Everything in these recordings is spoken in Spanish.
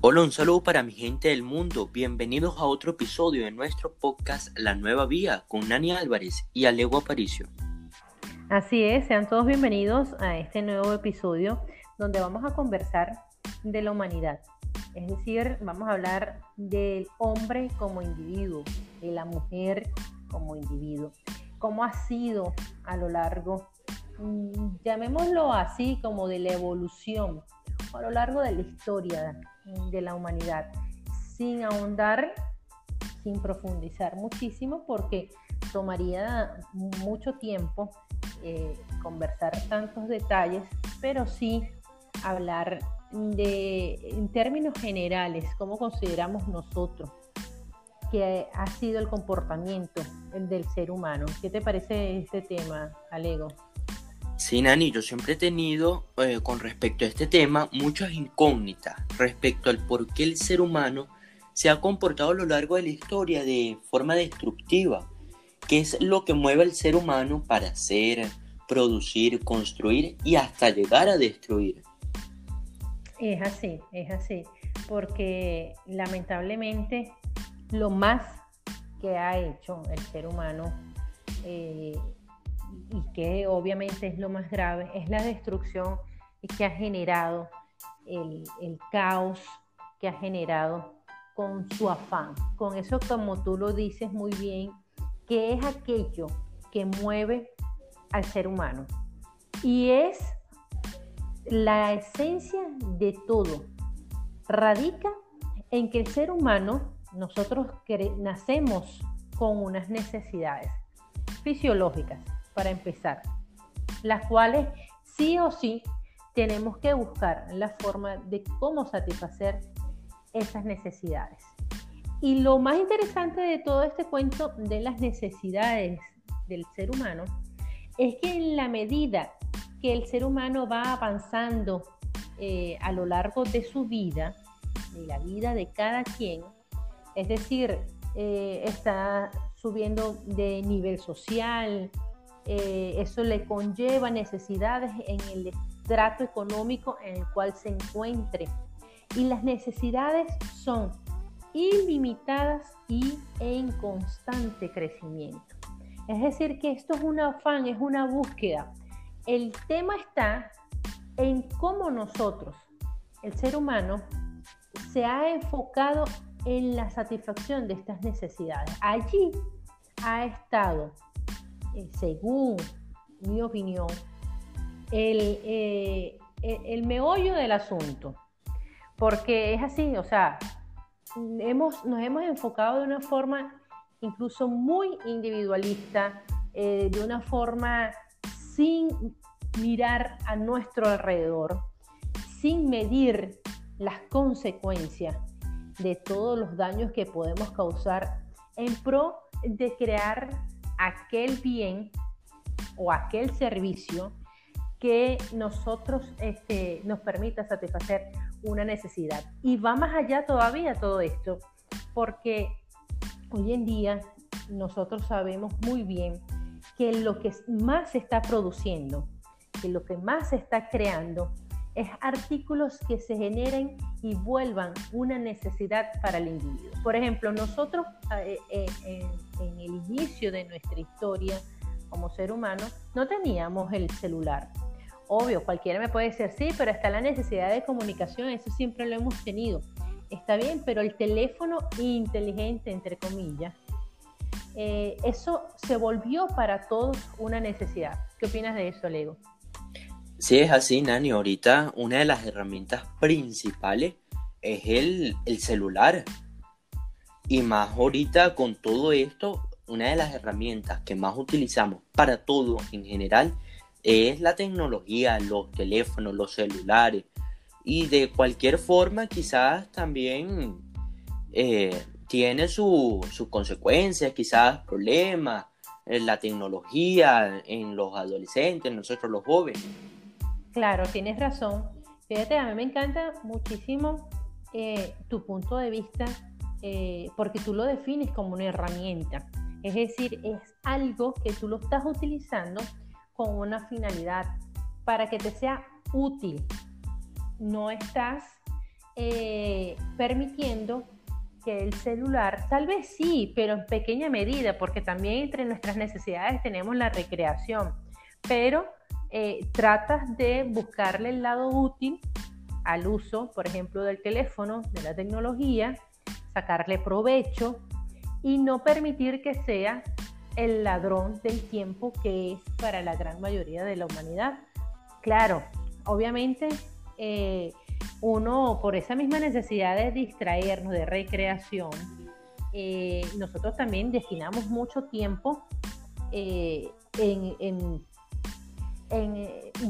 Hola, un saludo para mi gente del mundo. Bienvenidos a otro episodio de nuestro podcast La Nueva Vía con Nani Álvarez y Alego Aparicio. Así es, sean todos bienvenidos a este nuevo episodio donde vamos a conversar de la humanidad. Es decir, vamos a hablar del hombre como individuo, de la mujer como individuo. Cómo ha sido a lo largo, mm, llamémoslo así, como de la evolución, a lo largo de la historia de la humanidad, sin ahondar, sin profundizar muchísimo, porque tomaría mucho tiempo eh, conversar tantos detalles, pero sí hablar de, en términos generales, cómo consideramos nosotros que ha sido el comportamiento del ser humano. ¿Qué te parece este tema, Alego? Sí, Nani, yo siempre he tenido eh, con respecto a este tema muchas incógnitas respecto al por qué el ser humano se ha comportado a lo largo de la historia de forma destructiva. ¿Qué es lo que mueve al ser humano para hacer, producir, construir y hasta llegar a destruir? Es así, es así, porque lamentablemente lo más que ha hecho el ser humano eh, y que obviamente es lo más grave, es la destrucción que ha generado el, caos que ha generado con su afán, con eso como tú lo dices muy bien, que es aquello que mueve al ser humano. Y es la esencia de todo. Radica en que el ser humano, nosotros nacemos con unas necesidades fisiológicas, para empezar, las cuales sí o sí tenemos que buscar la forma de cómo satisfacer esas necesidades. Y lo más interesante de todo este cuento de las necesidades del ser humano es que en la medida que el ser humano va avanzando eh, a lo largo de su vida, de la vida de cada quien, es decir, eh, está subiendo de nivel social, eh, eso le conlleva necesidades en el trato económico en el cual se encuentre. Y las necesidades son ilimitadas y en constante crecimiento. Es decir, que esto es un afán, es una búsqueda. El tema está en cómo nosotros, el ser humano, se ha enfocado en la satisfacción de estas necesidades. Allí ha estado eh, según mi opinión, eh, el, meollo del asunto. Porque es así, o sea, hemos, nos hemos enfocado de una forma incluso muy individualista, eh, de una forma sin mirar a nuestro alrededor, sin medir las consecuencias de todos los daños que podemos causar en pro de crear aquel bien o aquel servicio que nosotros este, nos permita satisfacer una necesidad. Y va más allá todavía todo esto, porque hoy en día nosotros sabemos muy bien que lo que más se está produciendo, que lo que más se está creando, es artículos que se generen y vuelvan una necesidad para el individuo. Por ejemplo, nosotros eh, eh, en el inicio de nuestra historia como ser humano no teníamos el celular. Obvio, cualquiera me puede decir, sí, pero está la necesidad de comunicación, eso siempre lo hemos tenido. Está bien, pero el teléfono inteligente, entre comillas, eh, eso se volvió para todos una necesidad. ¿Qué opinas de eso, Lego? Sí, es así, Nani. Ahorita una de las herramientas principales es el, celular. Y más ahorita con todo esto, una de las herramientas que más utilizamos para todo en general es la tecnología, los teléfonos, los celulares. Y de cualquier forma quizás también eh, tiene sus consecuencias, quizás problemas, en la tecnología en los adolescentes, nosotros los jóvenes. Claro, tienes razón. Fíjate, a mí me encanta muchísimo eh, tu punto de vista eh, porque tú lo defines como una herramienta. Es decir, es algo que tú lo estás utilizando con una finalidad para que te sea útil. No estás eh, permitiendo que el celular, tal vez sí, pero en pequeña medida, porque también entre nuestras necesidades tenemos la recreación, pero eh, tratas de buscarle el lado útil al uso, por ejemplo, del teléfono, de la tecnología, sacarle provecho y no permitir que sea el ladrón del tiempo que es para la gran mayoría de la humanidad. Claro, obviamente eh, uno por esa misma necesidad de distraernos, de recreación, eh, nosotros también destinamos mucho tiempo en,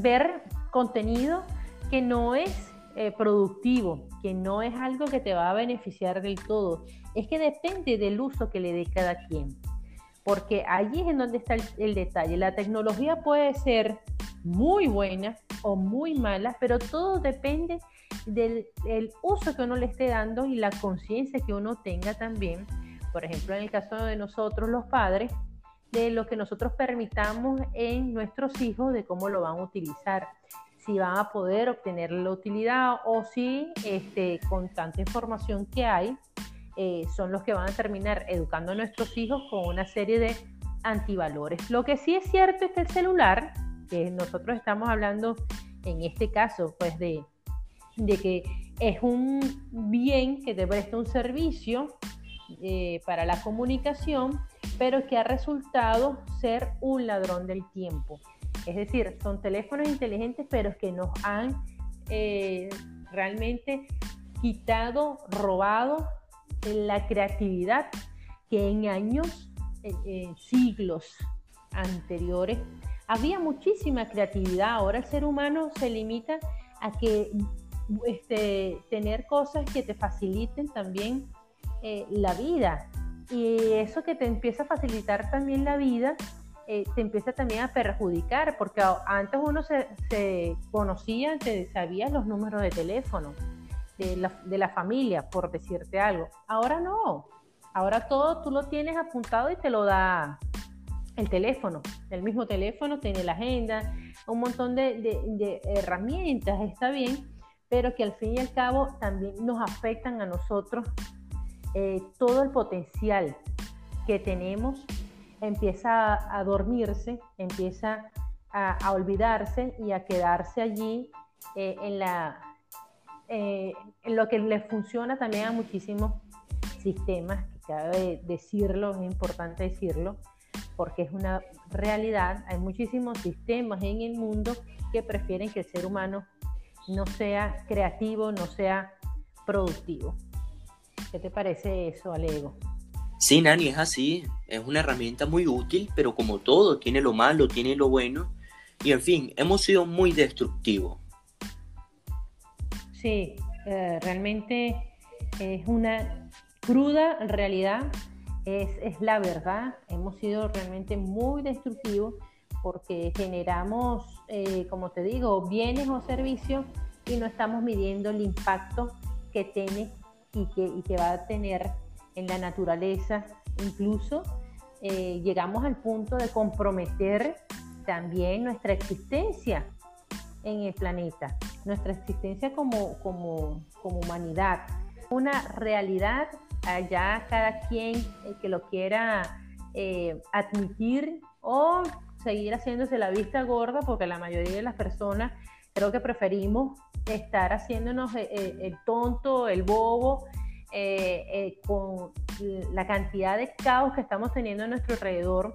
ver contenido que no es productivo, que no es algo que te va a beneficiar del todo. Es que depende del uso que le dé cada quien porque allí es en donde está el, detalle. La tecnología puede ser muy buena o muy mala, pero todo depende del, uso que uno le esté dando y la conciencia que uno tenga también. Por ejemplo, en el caso de nosotros los padres, de lo que nosotros permitamos en nuestros hijos, de cómo lo van a utilizar, si van a poder obtener la utilidad o si este, con tanta información que hay, eh, son los que van a terminar educando a nuestros hijos con una serie de antivalores. Lo que sí es cierto es que el celular, que nosotros estamos hablando en este caso, pues de, de que es un bien que te presta un servicio eh, para la comunicación, pero que ha resultado ser un ladrón del tiempo. Es decir, son teléfonos inteligentes, pero que nos han eh, realmente quitado, robado la creatividad que en años, en, siglos anteriores, había muchísima creatividad. Ahora el ser humano se limita a que este, tener cosas que te faciliten también eh, la vida. Y eso que te empieza a facilitar también la vida, eh, te empieza también a perjudicar, porque antes uno se, se conocía, te sabía los números de teléfono de la, familia, por decirte algo. Ahora no. Ahora todo tú lo tienes apuntado y te lo da el teléfono. El mismo teléfono tiene la agenda, un montón de, herramientas, está bien, pero que al fin y al cabo también nos afectan a nosotros. Eh, todo el potencial que tenemos empieza a, dormirse, empieza a, olvidarse y a quedarse allí eh, en, eh, lo que le funciona también a muchísimos sistemas, que cabe decirlo, es importante decirlo, porque es una realidad. Hay muchísimos sistemas en el mundo que prefieren que el ser humano no sea creativo, no sea productivo. ¿Qué te parece eso, Alego? Sí, Nani, es así. Es una herramienta muy útil, pero como todo, tiene lo malo, tiene lo bueno. Y en fin, hemos sido muy destructivos. Sí, eh, realmente es una cruda realidad, es, la verdad. Hemos sido realmente muy destructivos porque generamos, eh, como te digo, bienes o servicios y no estamos midiendo el impacto que tiene y que, va a tener en la naturaleza. Incluso eh, llegamos al punto de comprometer también nuestra existencia en el planeta, nuestra existencia como humanidad. Una realidad, allá cada quien eh, que lo quiera eh, admitir o seguir haciéndose la vista gorda, porque la mayoría de las personas creo que preferimos estar haciéndonos eh, el tonto, el bobo, con la cantidad de caos que estamos teniendo a nuestro alrededor,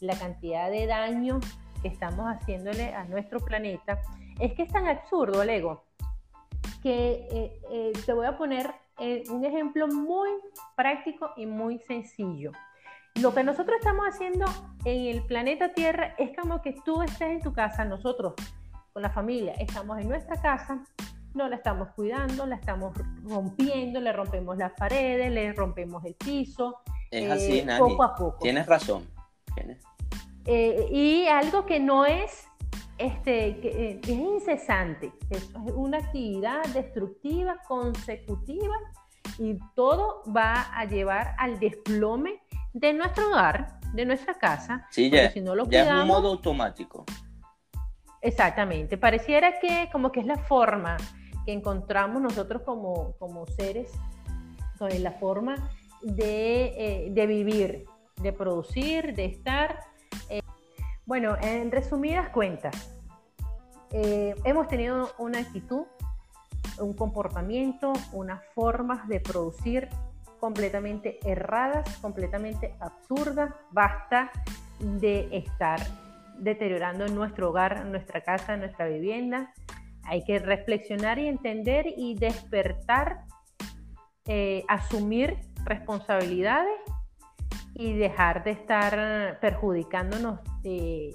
la cantidad de daño que estamos haciéndole a nuestro planeta es que es tan absurdo el ego que eh, eh, te voy a poner eh, un ejemplo muy práctico y muy sencillo. Lo que nosotros estamos haciendo en el planeta Tierra es como que tú estés en tu casa, nosotros con la familia estamos en nuestra casa, no la estamos cuidando, la estamos rompiendo, le rompemos las paredes, le rompemos el piso. Es así, Nani. Poco a poco. Tienes razón. y algo que no es este, que, eh, es incesante, es una actividad destructiva, consecutiva, y todo va a llevar al desplome de nuestro hogar, de nuestra casa. Sí, ya, si no lo ya es un modo automático. Exactamente, pareciera que como que es la forma que encontramos nosotros como, como seres, con la forma de, eh, de vivir, de producir, de estar. Eh, bueno, en resumidas cuentas, eh, hemos tenido una actitud, un comportamiento, unas formas de producir completamente erradas, completamente absurdas. Basta de estar deteriorando nuestro hogar, nuestra casa, nuestra vivienda. Hay que reflexionar y entender y despertar, eh, asumir responsabilidades y dejar de estar perjudicándonos eh,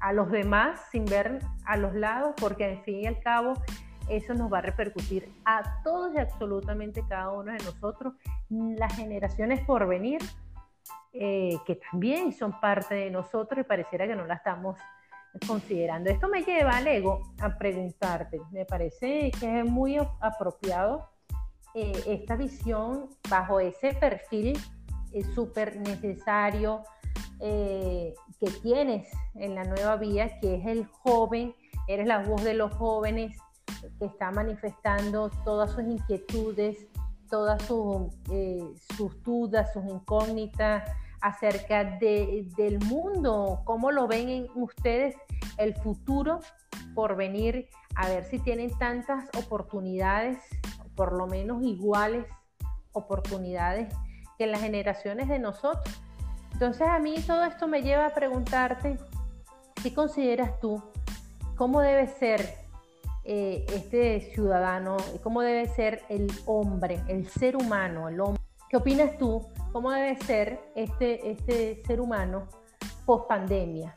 a los demás sin ver a los lados, porque al fin y al cabo eso nos va a repercutir a todos y absolutamente cada uno de nosotros, las generaciones por venir, eh, que también son parte de nosotros y pareciera que no la estamos considerando. Esto me lleva, Lego, a preguntarte, me parece que es muy apropiado eh, esta visión bajo ese perfil es súper necesario eh, que tienes en la nueva vía, que es el joven, eres la voz de los jóvenes que está manifestando todas sus inquietudes, todas eh, sus dudas, sus incógnitas acerca del mundo, cómo lo ven en ustedes el futuro por venir, a ver si tienen tantas oportunidades, por lo menos iguales oportunidades que las generaciones de nosotros. Entonces a mí todo esto me lleva a preguntarte, ¿qué consideras tú? ¿Cómo debe ser eh, este ciudadano? ¿Cómo debe ser el hombre, el ser humano, el hombre? ¿Qué opinas tú? ¿Cómo debe ser este, este ser humano post pandemia?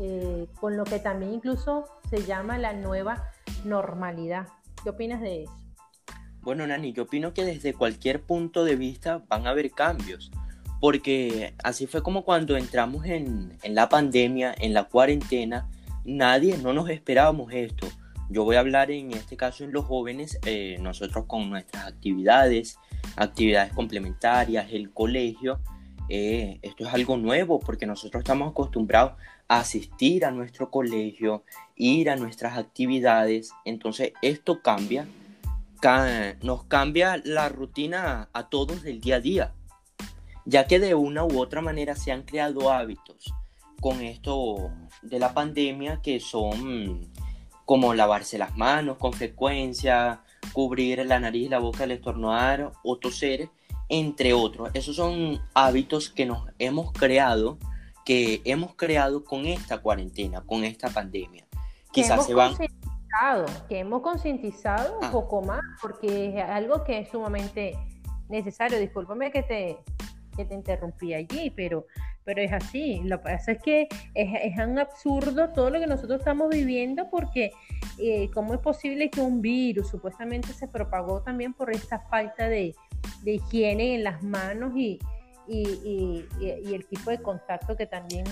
Eh, con lo que también incluso se llama la nueva normalidad. ¿Qué opinas de eso? Bueno, Nani, yo opino que desde cualquier punto de vista van a haber cambios, porque así fue como cuando entramos en, la pandemia, en la cuarentena, nadie, no nos esperábamos esto. Yo voy a hablar en este caso en los jóvenes, eh, nosotros con nuestras actividades, actividades complementarias, el colegio, eh, esto es algo nuevo porque nosotros estamos acostumbrados a asistir a nuestro colegio, ir a nuestras actividades, entonces esto cambia nos cambia la rutina a todos del día a día, ya que de una u otra manera se han creado hábitos con esto de la pandemia que son como lavarse las manos con frecuencia, cubrir la nariz, la boca al estornudar o toser, entre otros. Esos son hábitos que nos hemos creado, que hemos creado con esta cuarentena, con esta pandemia. Quizás se van que hemos concientizado un ah. poco más, porque es algo que es sumamente necesario. Discúlpame que te, que te interrumpí allí, pero, pero es así. Lo que pasa es que es, es un absurdo todo lo que nosotros estamos viviendo, porque eh, ¿cómo es posible que un virus supuestamente se propagó también por esta falta de, de higiene en las manos y, y, y, y el tipo de contacto que también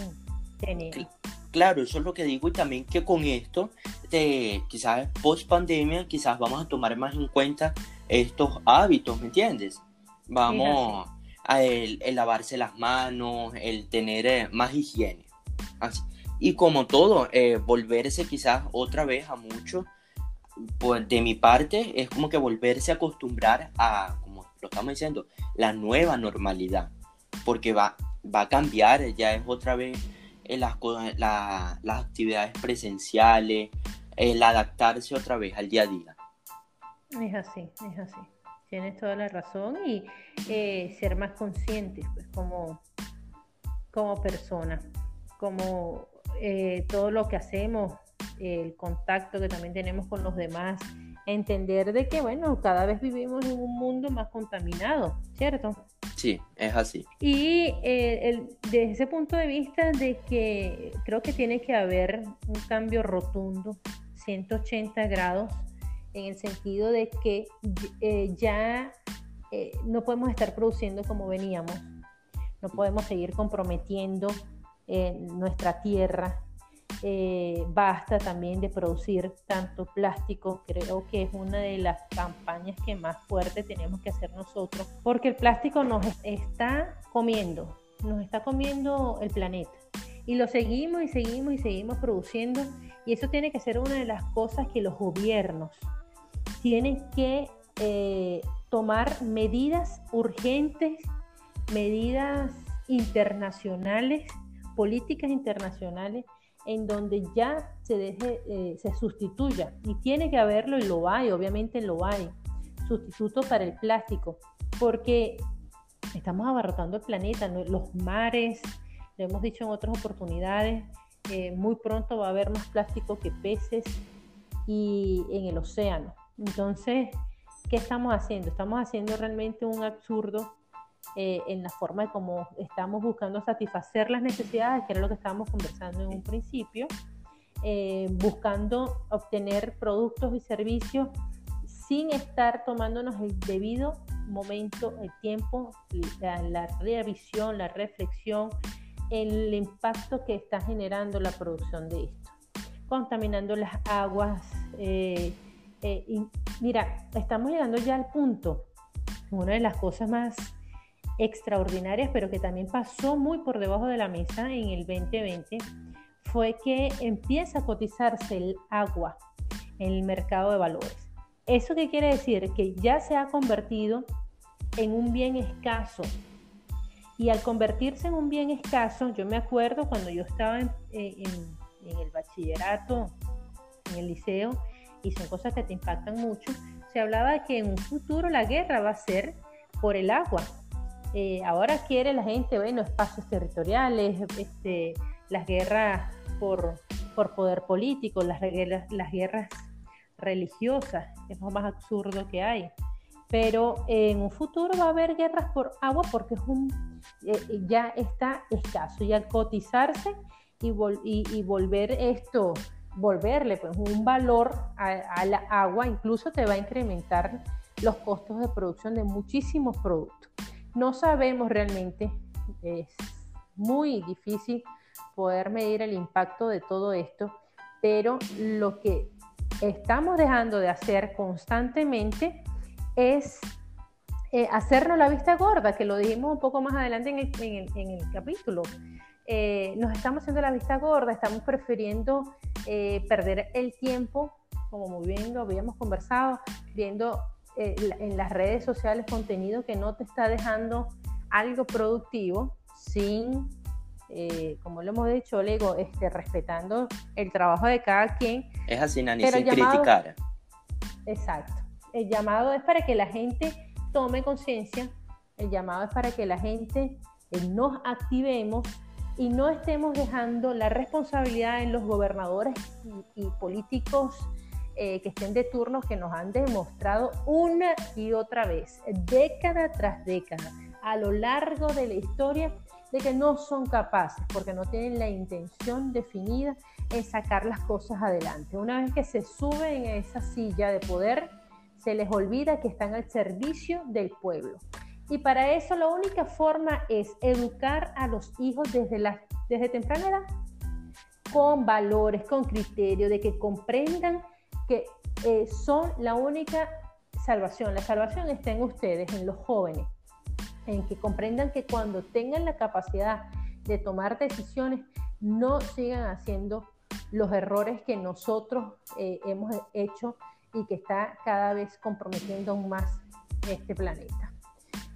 tenemos? Claro, eso es lo que digo y también que con esto, de, quizás post pandemia, quizás vamos a tomar más en cuenta estos hábitos, ¿me entiendes? Vamos a el, lavarse las manos, el tener eh, más higiene. Y como todo, eh, volverse quizás otra vez a mucho, pues de mi parte, es como que volverse a acostumbrar a, como lo estamos diciendo, la nueva normalidad. Porque va, va a cambiar, ya es otra vez las, las actividades presenciales, el adaptarse otra vez al día a día. Es así, es así. Tienes toda la razón y eh, ser más conscientes pues, como, como persona, como eh, todo lo que hacemos, el contacto que también tenemos con los demás, entender de que, bueno, cada vez vivimos en un mundo más contaminado, ¿cierto? Sí, es así. Y eh, desde ese punto de vista de que creo que tiene que haber un cambio rotundo, 180 grados, en el sentido de que eh, ya eh, no podemos estar produciendo como veníamos, no podemos seguir comprometiendo nuestra tierra, eh, basta también de producir tanto plástico. Creo que es una de las campañas que más fuerte tenemos que hacer nosotros, porque el plástico nos está comiendo, nos está comiendo el planeta. Y lo seguimos y seguimos y seguimos produciendo. Y eso tiene que ser una de las cosas que los gobiernos tienen que eh, tomar medidas urgentes, medidas internacionales, políticas internacionales, en donde ya se deje, eh, se sustituya. Y tiene que haberlo y lo hay, obviamente lo hay. Sustituto para el plástico, porque estamos abarrotando el planeta, los mares, lo hemos dicho en otras oportunidades, eh, muy pronto va a haber más plástico que peces y en el océano. Entonces, ¿qué estamos haciendo? Estamos haciendo realmente un absurdo eh, en la forma de cómo estamos buscando satisfacer las necesidades, que era lo que estábamos conversando en un principio, eh, buscando obtener productos y servicios sin estar tomándonos el debido momento, el tiempo, la, la revisión, la reflexión, el impacto que está generando la producción de esto, contaminando las aguas. Eh, y mira, estamos llegando ya al punto, una de las cosas más extraordinarias, pero que también pasó muy por debajo de la mesa en el 2020, fue que empieza a cotizarse el agua en el mercado de valores. ¿Eso qué quiere decir? Que ya se ha convertido en un bien escaso. Y al convertirse en un bien escaso, yo me acuerdo cuando yo estaba en, en el bachillerato, en el liceo, y son cosas que te impactan mucho, se hablaba de que en un futuro la guerra va a ser por el agua. Eh, ahora quiere la gente, bueno, espacios territoriales, este, las guerras por, por poder político, las, guerras religiosas, es lo más absurdo que hay. Pero en un futuro va a haber guerras por agua porque es un, eh, ya está escaso y al cotizarse y, volver esto, volverle pues, un valor a, a la agua, incluso te va a incrementar los costos de producción de muchísimos productos. No sabemos realmente, es muy difícil poder medir el impacto de todo esto, pero lo que estamos dejando de hacer constantemente es eh, hacernos la vista gorda, que lo dijimos un poco más adelante en el, capítulo. Eh, nos estamos haciendo la vista gorda, estamos prefiriendo eh, perder el tiempo, como muy bien habíamos conversado, viendo en las redes sociales contenido que no te está dejando algo productivo sin, eh, como lo hemos dicho, este, respetando el trabajo de cada quien. Es así, Nani, sin criticar. Exacto. El llamado es para que la gente tome conciencia, el llamado es para que la gente eh, nos activemos y no estemos dejando la responsabilidad en los gobernadores y políticos eh, que estén de turno que nos han demostrado una y otra vez, década tras década, a lo largo de la historia, de que no son capaces, porque no tienen la intención definida en sacar las cosas adelante. Una vez que se suben en esa silla de poder, se les olvida que están al servicio del pueblo. Y para eso la única forma es educar a los hijos desde, la, desde temprana edad, con valores, con criterio, de que comprendan que eh, son la única salvación. La salvación está en ustedes, en los jóvenes, en que comprendan que cuando tengan la capacidad de tomar decisiones, no sigan haciendo los errores que nosotros eh, hemos hecho y que está cada vez comprometiendo aún más este planeta.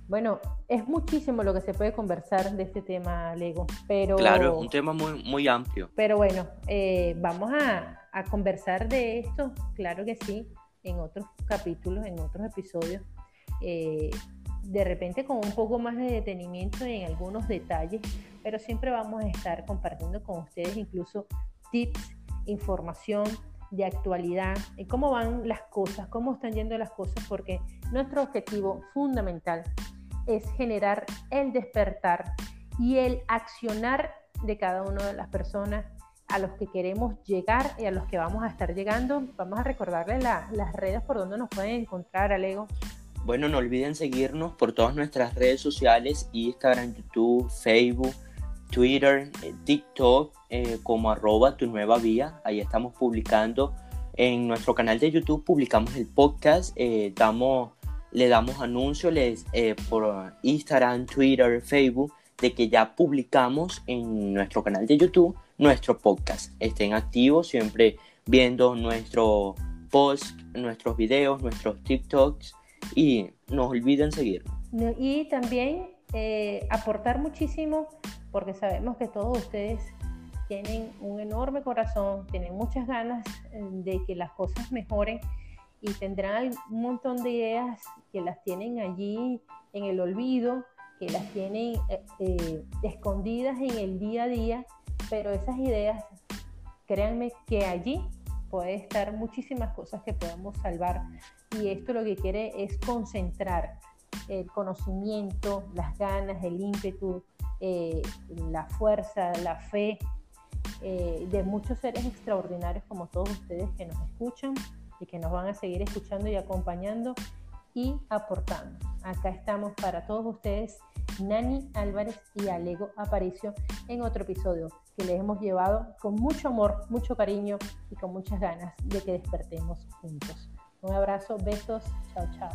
Bueno, es muchísimo lo que se puede conversar de este tema, Lego, pero... Claro, es un tema muy, muy amplio. Pero bueno, eh, vamos a, a conversar de esto, claro que sí, en otros capítulos, en otros episodios, eh, de repente con un poco más de detenimiento en algunos detalles, pero siempre vamos a estar compartiendo con ustedes incluso tips, información de actualidad, de cómo van las cosas, cómo están yendo las cosas, porque nuestro objetivo fundamental es generar el despertar y el accionar de cada una de las personas a los que queremos llegar y a los que vamos a estar llegando. Vamos a recordarles las redes por donde nos pueden encontrar, Alego. Bueno, no olviden seguirnos por todas nuestras redes sociales, Instagram, YouTube, Facebook, Twitter, eh, TikTok, eh, como arroba tu nueva vía. Ahí estamos publicando. En nuestro canal de YouTube publicamos el podcast, eh, damos, le damos anuncios por Instagram, Twitter, Facebook de que ya publicamos en nuestro canal de YouTube nuestro podcast. Estén activos, siempre viendo nuestro posts, nuestros videos, nuestros TikToks y no olviden seguirnos. Y también eh, aportar muchísimo porque sabemos que todos ustedes tienen un enorme corazón, tienen muchas ganas eh, de que las cosas mejoren y tendrán un montón de ideas que las tienen allí en el olvido, que las tienen eh, escondidas en el día a día, pero esas ideas, créanme que allí puede estar muchísimas cosas que podemos salvar y esto lo que quiere es concentrar el conocimiento, las ganas, el ímpetu, eh, la fuerza, la fe eh, de muchos seres extraordinarios como todos ustedes que nos escuchan y que nos van a seguir escuchando y acompañando y aportando. Acá estamos para todos ustedes, Nani Álvarez y Alego Aparicio, en otro episodio que les hemos llevado con mucho amor, mucho cariño y con muchas ganas de que despertemos juntos. Un abrazo, besos, chao, chao.